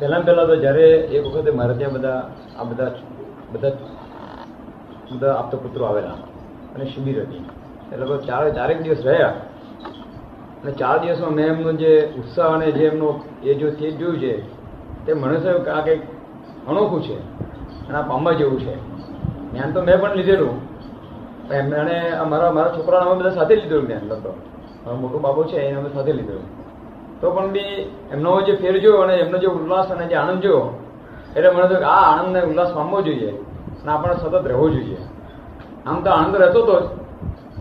પહેલા પહેલાં તો જ્યારે એક વખતે મારે ત્યાં બધા, આ બધા બધા બધા આપતા પુત્રો આવેલા અને શિબિર હતી. એટલે ચાર ચારે, ચારેક દિવસ રહ્યા. અને ચાર દિવસમાં મેં એમનો જે ઉત્સાહ અને જે એમનો, એ જો તે જોયું છે, તે મને સાહેબ આ કંઈક અનોખું છે અને આ પામવા જેવું છે. જ્ઞાન તો મેં પણ લીધેલું. એમને અને મારા છોકરાને અમે બધા સાથે લીધેલું જ્ઞાન લગભગ. મારો મોટો બાબો છે, એને અમે સાથે લીધેલું. તો પણ બી એમનો જે ફેર જોયો અને એમનો જે ઉલ્લાસ અને જે આનંદ જોયો, એટલે મને તો આ આનંદ ને ઉલ્લાસ પામવો જોઈએ અને આપણે સતત રહેવો જોઈએ. આમ તો આનંદ રહેતો હતો જ.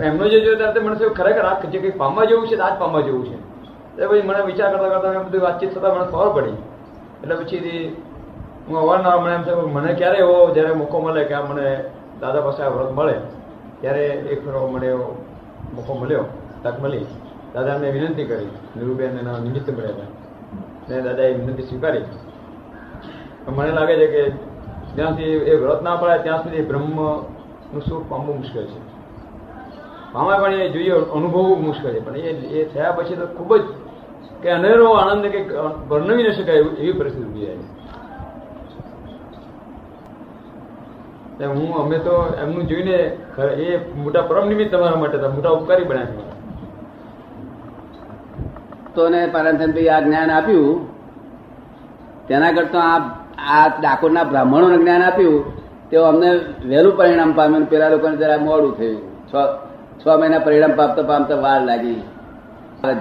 એમનો જે જોયો ત્યારે મને ખરેખર આ જે કંઈક પામવા જેવું છે, તો આ જ પામવા જેવું છે. એટલે પછી મને વિચાર કરતા કરતા બધી વાતચીત થતાં મને ખબર પડી. એટલે પછીથી હું અવારનવાર મને એમ થયું મને ક્યારે એવો જ્યારે મોકો મળે કે મને દાદા પાસે આ વ્રત મળે? ત્યારે એક ફેરો મને એવો મોકો મળ્યો, તક મળી. દાદા મેં વિનંતી કરી. નીરુબેન એના નિમિત્ત મળ્યા હતા. ને દાદાએ વિનંતી સ્વીકારી. મને લાગે છે કે જ્યાં સુધી એ વ્રત ના પડાય ત્યાં સુધી બ્રહ્મનું સુખ પામવું મુશ્કેલ છે. પામાય પણ એ જોઈએ અનુભવવું મુશ્કેલ છે. પણ એ એ થયા પછી તો ખૂબ જ કે અનેરો આનંદ કે વર્ણવી ન શકાય એવું- પરિસ્થિતિ ઊભી જાય હું, અમે તો એમનું જોઈને એ મોટા પરમ નિમિત્ત તમારા માટે મોટા ઉપકારી બન્યા છે તો ને આ જ્ઞાન આપ્યું. તેના કરતા આ આ ડાકોરના બ્રાહ્મણોને જ્ઞાન આપ્યું. તેઓ અમને વહેલું પરિણામ પામ્યું પેલા લોકોને જરા મોડું થયું. છ છ મહિના પરિણામ પામતા પામતા વાર લાગી.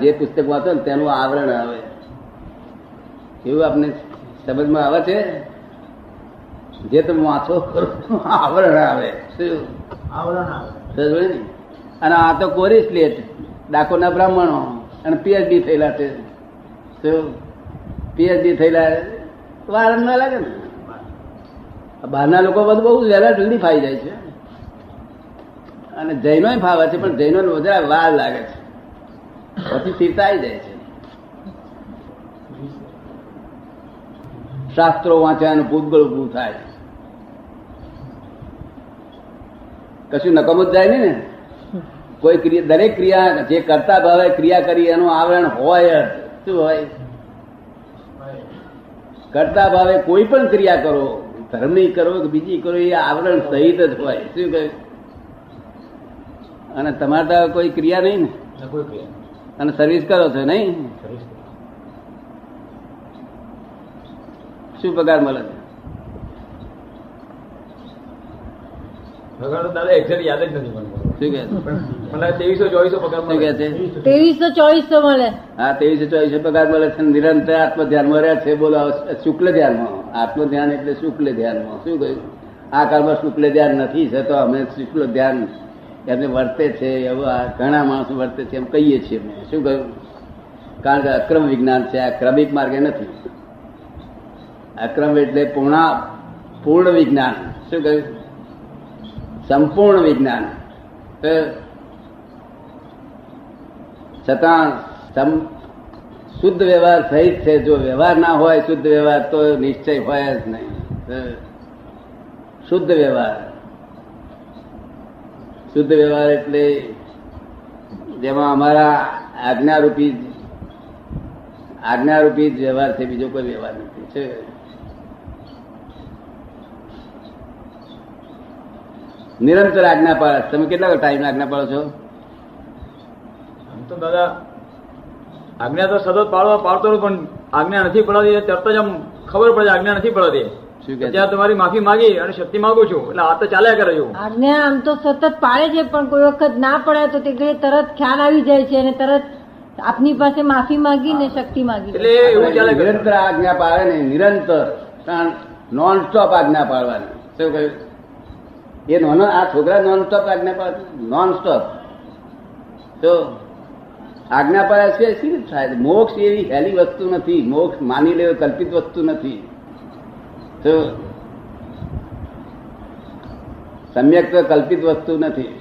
જે પુસ્તક વાંચો ને તેનું આવરણ આવે. એવું આપને સમજમાં આવે છે? જે તમે વાંચો કરો આવરણ આવે. શું? આવરણ આવે. અને આ તો કોરી સ્લેટ ડાકોરના બ્રાહ્મણો. અને પીએચડી થયેલા છે. શું પીએચડી થયેલા વાર જ ના લાગે ને. બહારના લોકો બધું બહુ વહેલા જલ્દી ફાઈ જાય છે. અને જૈનો ફાવે છે, પણ જૈનો વધારે વાર લાગે છે. પછી સ્થિરતા આવી જાય છે. શાસ્ત્રો વાંચ્યાનું ભૂતગળ ઉભું થાય. કશું નકમત જાય નહીં ને? કોઈ ક્રિયા દરેક ક્રિયા જે કરતા ભાવે ક્રિયા કરી એનું આવરણ હોય જ. શું હોય? કરતા ભાવે કોઈ પણ ક્રિયા કરો ધર્મની કરો કે બીજી કરો એ આવરણ સહિત જ હોય. શું કહ્યું? અને તમારે તો કોઈ ક્રિયા નહીં ને? કોઈ ક્રિયા અને સર્વિસ કરો છો નહીં? શું પગાર મળે છે? પગાર તો દાદા એક્ઝેક્ટ યાદ જ નથી શું કે છે? પણ મને ત્રેવીસો ચોવીસો પગાર શું કે છે? ત્રેવીસો ચોવીસો મળે. હા ત્રેવીસો ચોવીસો પગાર મળે છે નિરંતર આત્મ ધ્યાનમાં રહે છે બોલો શુક્લ ધ્યાનમાં. આત્મ ધ્યાન એટલે શુક્લ ધ્યાનમાં. શું કહ્યું? આ કાળમાં શુક્લ ધ્યાન નથી છે તો અમે શુક્લ ધ્યાન એમને વર્તે છે એવા ઘણા માણસો વર્તે છે એમ કહીએ છીએ અમે. શું કહ્યું? કારણ કે અક્રમ વિજ્ઞાન છે આ ક્રમિક માર્ગે નથી. અક્રમ એટલે પૂર્ણા પૂર્ણ વિજ્ઞાન. શું કહ્યું? સંપૂર્ણ વિજ્ઞાન. છતાં શુદ્ધ વ્યવહાર સહિત છે. જો વ્યવહાર ના હોય, શુદ્ધ વ્યવહાર તો નિશ્ચય હોય જ નહીં. શુદ્ધ વ્યવહાર. શુદ્ધ વ્યવહાર એટલે જેમાં અમારા આજ્ઞારૂપી આજ્ઞારૂપી જ વ્યવહાર છે. બીજો કોઈ વ્યવહાર નથી. છે. નિરંતર આજ્ઞા પાડે તમે કેટલા ટાઈમ આજ્ઞા પાડો છો? તો દાદા આજ્ઞા તો સતત પાડવા પાડતો પણ આજ્ઞા નથી પડાતી તરત જ આમ ખબર પડે આજ્ઞા નથી પડાતી? ત્યાં તમારી માફી માંગી અને શક્તિ માંગુ છું એટલે આ તો ચાલ્યા કરે છું આજ્ઞા આમ તો સતત પાડે છે પણ કોઈ વખત ના પડે તો તે તરત ખ્યાલ આવી જાય છે અને તરત આપની પાસે માફી માંગી ને શક્તિ માંગી એટલે એવું ચાલે નિરંતર આજ્ઞા પાડે ને નિરંતર નોન સ્ટોપ આજ્ઞા પાડવાની. શું કહ્યું? એ નોન આ છોકરા નોન સ્ટોપ આજ્ઞા પાડે નોન સ્ટોપ તો આજ્ઞા પાડ્યા છે શી રીતે થાય મોક્ષ એવી હેલી વસ્તુ નથી મોક્ષ માની લેવ કલ્પિત વસ્તુ નથી તો સમ્યક તો કલ્પિત વસ્તુ નથી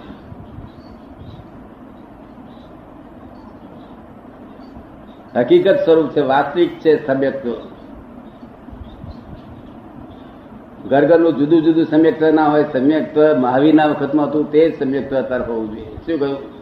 હકીકત સ્વરૂપ છે વાસ્તવિક છે સમ્યક્ત ઘર ઘરનું જુદું જુદું સમ્યક્ત ના હોય સમ્યક્ત મહાવીરના વખતમાં હતું, તે જ સમ્યક્ત અત્યારે હોવું જોઈએ. શું કહ્યું?